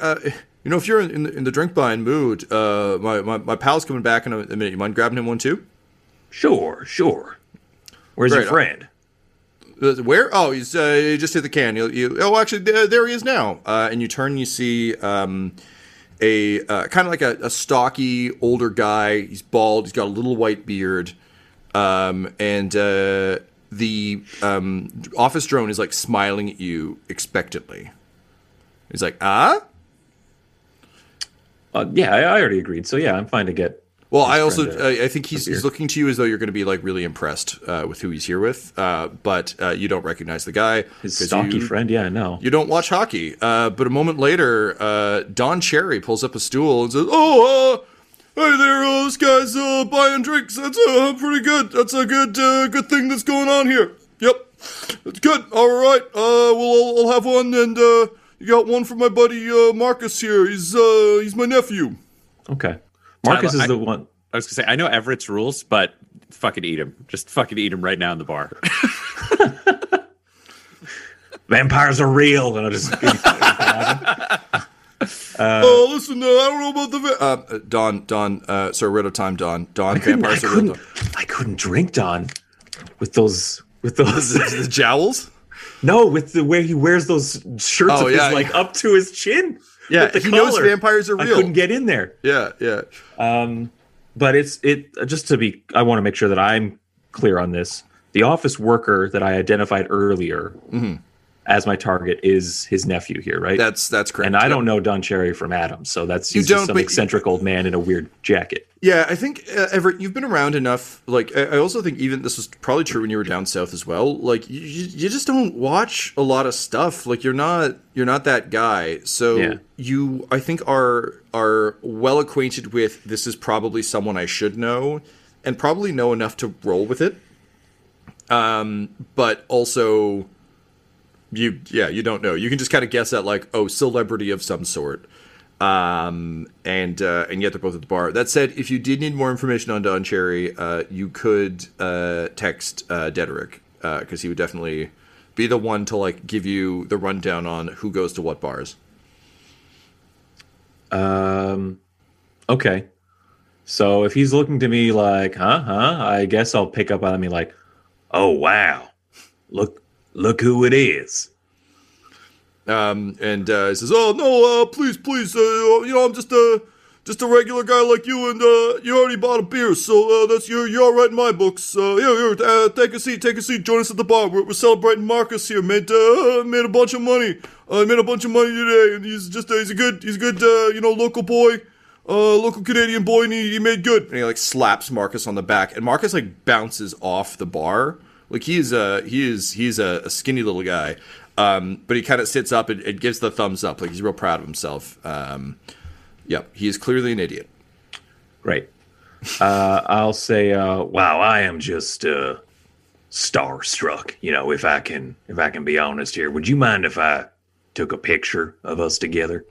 you know, if you're in the, in the drink buying mood, uh, my, my my pal's coming back in a, a minute. You mind grabbing him one too? Sure, sure. Where's Great, your friend? Uh, where? Oh, he's uh, he just hit the can. You, you, oh, actually, there, there he is now. Uh, and you turn, you see um, a uh, kind of like a, a stocky older guy. He's bald. He's got a little white beard, um, and uh, the um, office drone is like smiling at you expectantly. He's like, ah. Uh, yeah, I, I already agreed. So yeah, I'm fine to get. Well, I also I think he's, he's looking to you as though you're going to be like really impressed uh, with who he's here with, uh, but uh, you don't recognize the guy. His stocky you, friend. Yeah, no. You don't watch hockey. Uh, but a moment later, uh, Don Cherry pulls up a stool and says, "Oh, uh, hey there, uh, this guy's uh, buying drinks. That's uh, pretty good. That's a good uh, good thing that's going on here. Yep, that's good. All right. Uh, well, I'll, I'll have one, and uh, you got one for my buddy uh, Marcus here. He's uh, he's my nephew. Okay. Marcus Tyler, is the I- one. I was gonna say I know Everett's rules, but fucking eat him. Just fucking eat him right now in the bar. Vampires are real, and I just. oh, listen, uh, I don't know about the va- uh, uh, Don. Don. Uh, sorry, we're out of time. Don. Don. I couldn't, I are real. couldn't, I couldn't drink Don with those with those the jowls. No with the way he wears those shirts Oh, of yeah, his like up to his chin. Yeah, he knows vampires are real. I couldn't get in there. Yeah, yeah. Um, but it's it just to be. I want to make sure that I'm clear on this. The office worker that I identified earlier as my target is his nephew here, right? That's that's correct. and I yeah. don't know Don Cherry from Adam, so that's You don't, some eccentric old man in a weird jacket. Yeah, I think uh, Everett, you've been around enough. Like, I I also think even this was probably true when you were down south as well. Like, you, you you just don't watch a lot of stuff. Like, you're not you're not that guy. So Yeah. you, I think, are are well acquainted with this is probably someone I should know, and probably know enough to roll with it. Um, but also, you yeah, you don't know. You can just kind of guess at like, oh, celebrity of some sort um, and uh, and yet they're both at the bar. That said, if you did need more information on Don Cherry, uh, you could uh, text uh, Dederick because he would definitely be the one to like give you the rundown on who goes to what bars. Um, okay. So if he's looking to me like, huh, huh, I guess I'll pick up on me like, oh wow, look, look who it is. Um, and uh, he says, "Oh no, uh, please, please, uh, you know, I'm just a just a regular guy like you, and uh, you already bought a beer, so uh, that's you're you're all right in my books. Uh, here, here, take a seat, take a seat, join us at the bar. We're, we're celebrating Marcus here, made made a bunch of money. Uh, made a bunch of money today, and he's just he's a good he's a good you know local boy." Uh, local Canadian boy, and he, he made good. And he like slaps Marcus on the back, and Marcus like bounces off the bar. Like he is a he is he's a, a skinny little guy, um, but he kind of sits up and, and gives the thumbs up. Like he's real proud of himself. Um, yep, he is clearly an idiot. Right. Uh, I'll say, uh, wow, I am just uh, starstruck. You know, if I can, if I can be honest here, would you mind if I took a picture of us together?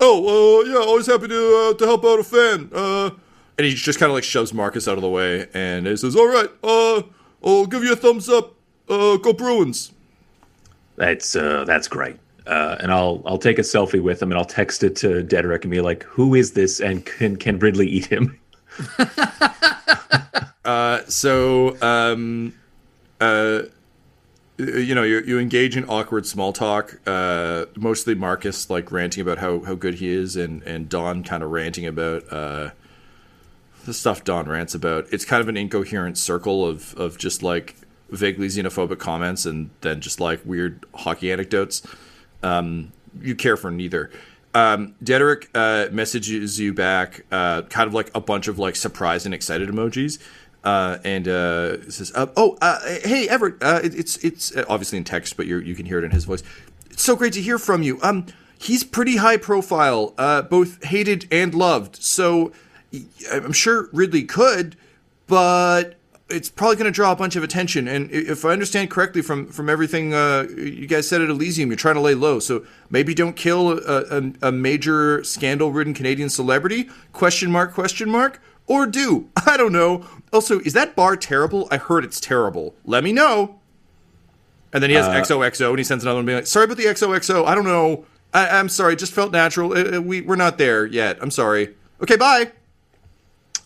Oh, uh, yeah, always happy to uh, to help out a fan. Uh, and he just kind of like shoves Marcus out of the way, and he says, "All right, I'll give you a thumbs up. Uh, go Bruins." That's uh, that's great. Uh, and I'll I'll take a selfie with him and I'll text it to Dedrick and be like, "Who is this? And can can Ridley eat him?" Uh, so, um, uh, you know, you you engage in awkward small talk. Uh, mostly Marcus like ranting about how, how good he is, and and Don kind of ranting about uh, the stuff Don rants about. It's kind of an incoherent circle of of just like vaguely xenophobic comments, and then just like weird hockey anecdotes. Um, you care for neither. Um, uh, messages you back, uh, kind of like a bunch of like surprised and excited emojis, uh, and uh, says, uh, "Oh, uh, hey Everett, uh, it, it's it's obviously in text, but you can hear it in his voice. It's so great to hear from you. Um, he's pretty high profile, both hated and loved. So I'm sure Ridley could, but." It's probably going to draw a bunch of attention, and if I understand correctly from from everything uh, you guys said at Elysium, you're trying to lay low. So maybe don't kill a, a, a major scandal-ridden Canadian celebrity? Question mark? Question mark? Or do? I don't know. Also, is that bar terrible? I heard it's terrible. Let me know. And then he has XOXO, and he sends another one being like, "Sorry about the XOXO. I don't know. I, I'm sorry. It just felt natural. Uh, uh, we we're not there yet. I'm sorry. Okay, bye."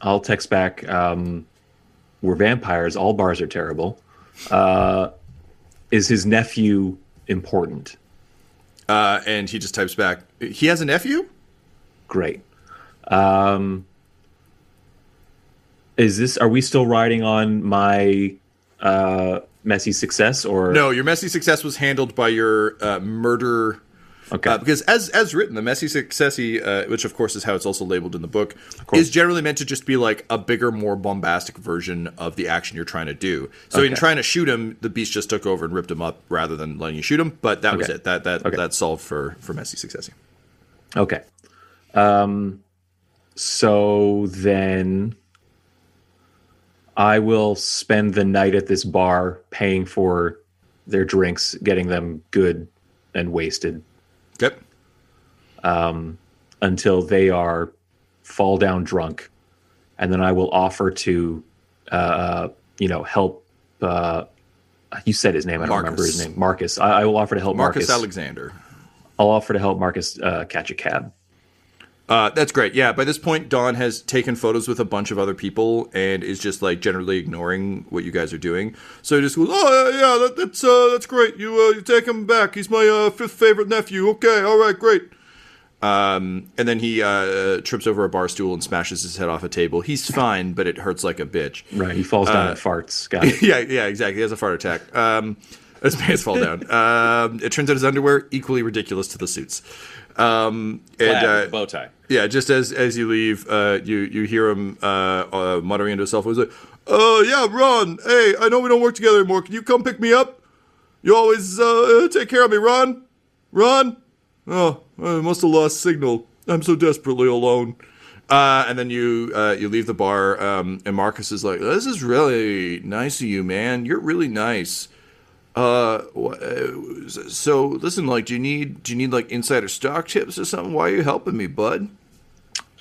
I'll text back. Um, we're vampires. All bars are terrible. Uh, is his nephew important? Uh, and he just types back, "He has a nephew." Great. Um, is this? Are we still riding on my uh, messy success or No, your messy success was handled by your uh, murder. Okay. Uh, because as as written, the messy successy, uh, which of course is how it's also labeled in the book, is generally meant to just be like a bigger, more bombastic version of the action you're trying to do. So in trying to shoot him, the beast just took over and ripped him up rather than letting you shoot him. But that was it. That that Okay. that solved for for messy successy. Okay. Um, so then I will spend the night at this bar paying for their drinks, getting them good and wasted Okay. Until they are fall down drunk. And then I will offer to, uh, you know, help. Uh, you said his name. I don't remember his name. Marcus. I, I will offer to help Marcus, Marcus. Alexander. I'll offer to help Marcus uh, catch a cab. Uh, that's great. Yeah, by this point, Don has taken photos with a bunch of other people and is just like generally ignoring what you guys are doing. So he just goes, "Oh yeah, yeah that, that's uh, that's great. You uh, you take him back. He's my uh, fifth favorite nephew. Okay, all right, great." Um, and then he uh, trips over a bar stool and smashes his head off a table. He's fine, but it hurts like a bitch. Right. He falls down and farts. Got it. yeah, yeah, exactly. He has a fart attack. Um, his pants fall down. Um, it turns out his underwear equally ridiculous to the suits. Um, and Plaid uh, bow tie. yeah, just as as you leave, uh, you you hear him uh, uh, muttering into himself. He's like, "Uh, yeah, Ron. Hey, I know we don't work together anymore. Can you come pick me up? You always uh, take care of me, Ron. Ron. Oh, I must have lost signal. I'm so desperately alone." Uh, and then you uh, you leave the bar, um, and Marcus is like, "This is really nice of you, man. You're really nice." Uh, uh, so listen, like, do you need do you need like insider stock tips or something? Why are you helping me, bud?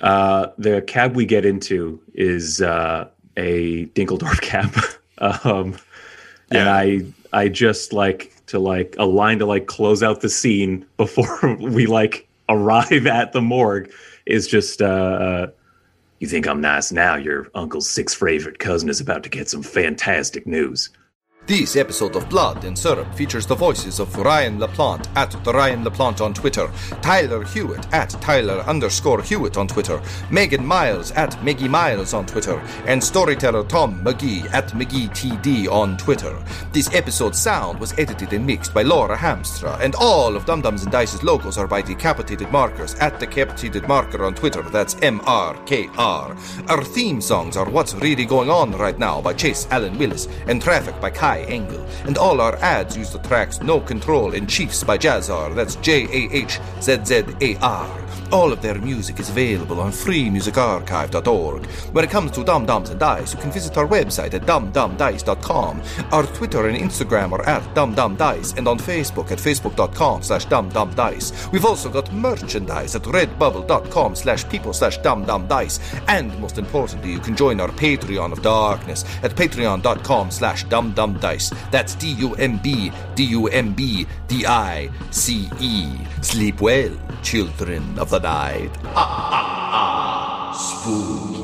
Uh, the cab we get into is uh, a Dinkeldorf cab, um, and I I just like to like a line to like close out the scene before we like arrive at the morgue is just uh, uh, you think I'm nice now? Your uncle's sixth favorite cousin is about to get some fantastic news. This episode of Blood and Syrup features the voices of Ryan LaPlante at the Ryan LaPlante on Twitter, Tyler Hewitt at Tyler underscore Hewitt on Twitter, Megan Miles at Meggie Miles on Twitter, and storyteller Tom McGee at McGeeTD on Twitter. This episode's sound was edited and mixed by Laura Hamstra, and all of Dumb Dumbs and Dice's logos are by Decapitated Markers at Decapitated Marker on Twitter. That's M R K R. Our theme songs are What's Really Going On Right Now by Chase Allen Willis and Traffic by Kai Engel. And all our ads use the tracks No Control and Chiefs by Jahzzar. That's J A H Z Z A R. All of their music is available on freemusicarchive.org. When it comes to Dumb Dumbs and Dice, you can visit our website at dumbdumbdice.com. Our Twitter and Instagram are at dumbdumbdice, and on Facebook at facebook.com slash dumbdumbdice. We've also got merchandise at redbubble.com slash people slash dumbdumbdice. And most importantly, you can join our Patreon of Darkness at patreon.com slash dumbdumbdice. That's D-U-M-B, D-U-M-B, D-I-C-E. Sleep well, children of the night. Ah, ah, ah.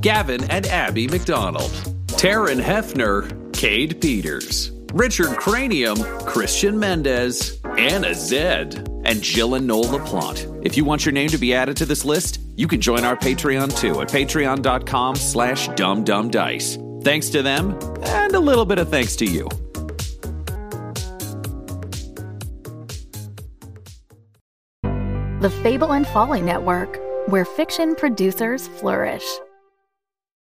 Gavin and Abby McDonald, Taryn Hefner, Cade Peters, Richard Cranium, Christian Mendez, Anna Zed, and Jill and Noel LaPlante. If you want your name to be added to this list, you can join our Patreon too at patreon.com slash dumbdumbdice. Thanks to them, and a little bit of thanks to you. The Fable and Folly Network, where fiction producers flourish.